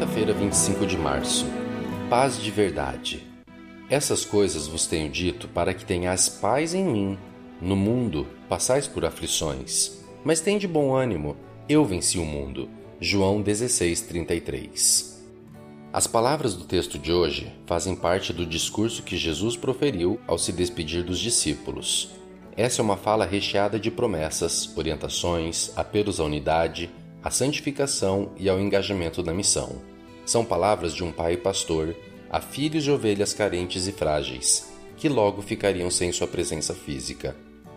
Quarta-feira, 25 de março. Paz de verdade. Essas coisas vos tenho dito para que tenhais paz em mim. No mundo passais por aflições, mas tende bom ânimo, eu venci o mundo. João 16:33. As palavras do texto de hoje fazem parte do discurso que Jesus proferiu ao se despedir dos discípulos. Essa é uma fala recheada de promessas, orientações, apelos à unidade, à santificação e ao engajamento na missão. São palavras de um pai pastor a filhos de ovelhas carentes e frágeis, que logo ficariam sem sua presença física.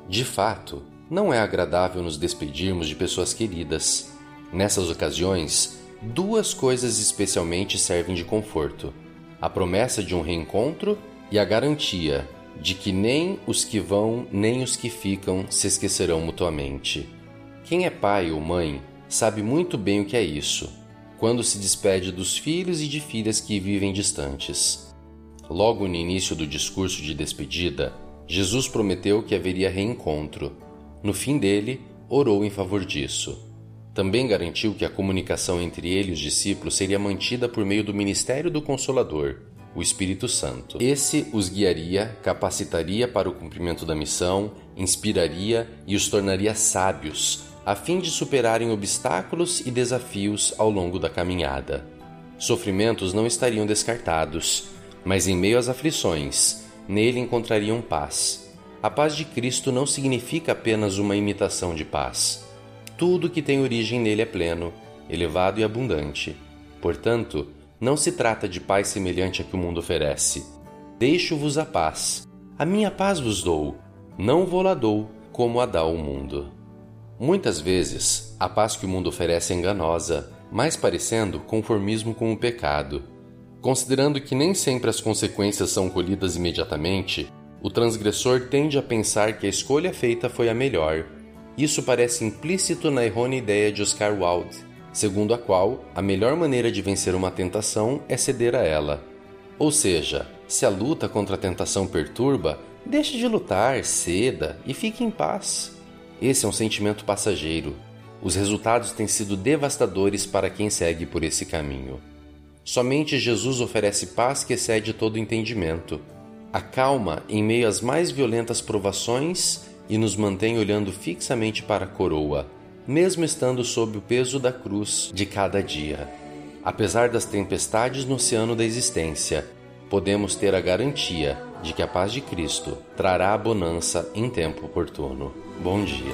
De fato, não é agradável nos despedirmos de pessoas queridas. Nessas ocasiões, duas coisas especialmente servem de conforto: a promessa de um reencontro e a garantia de que nem os que vão nem os que ficam se esquecerão mutuamente. Quem é pai ou mãe sabe muito bem o que é isso, quando se despede dos filhos e de filhas que vivem distantes. Logo no início do discurso de despedida, Jesus prometeu que haveria reencontro. No fim dele, orou em favor disso. Também garantiu que a comunicação entre ele e os discípulos seria mantida por meio do ministério do Consolador, o Espírito Santo. Esse os guiaria, capacitaria para o cumprimento da missão, inspiraria e os tornaria sábios, a fim de superarem obstáculos e desafios ao longo da caminhada. Sofrimentos não estariam descartados, mas em meio às aflições, nele encontrariam paz. A paz de Cristo não significa apenas uma imitação de paz. Tudo que tem origem nele é pleno, elevado e abundante. Portanto, não se trata de paz semelhante à que o mundo oferece. Deixo-vos a paz. A minha paz vos dou. Não vou lá dou, como a dá o mundo. Muitas vezes, a paz que o mundo oferece é enganosa, mais parecendo conformismo com o pecado. Considerando que nem sempre as consequências são colhidas imediatamente, o transgressor tende a pensar que a escolha feita foi a melhor. Isso parece implícito na errônea ideia de Oscar Wilde, segundo a qual a melhor maneira de vencer uma tentação é ceder a ela. Ou seja, se a luta contra a tentação perturba, deixe de lutar, ceda e fique em paz. Esse é um sentimento passageiro. Os resultados têm sido devastadores para quem segue por esse caminho. Somente Jesus oferece paz que excede todo entendimento. Acalma em meio às mais violentas provações e nos mantém olhando fixamente para a coroa, mesmo estando sob o peso da cruz de cada dia. Apesar das tempestades no oceano da existência, podemos ter a garantia de que a paz de Cristo trará a bonança em tempo oportuno. Bom dia.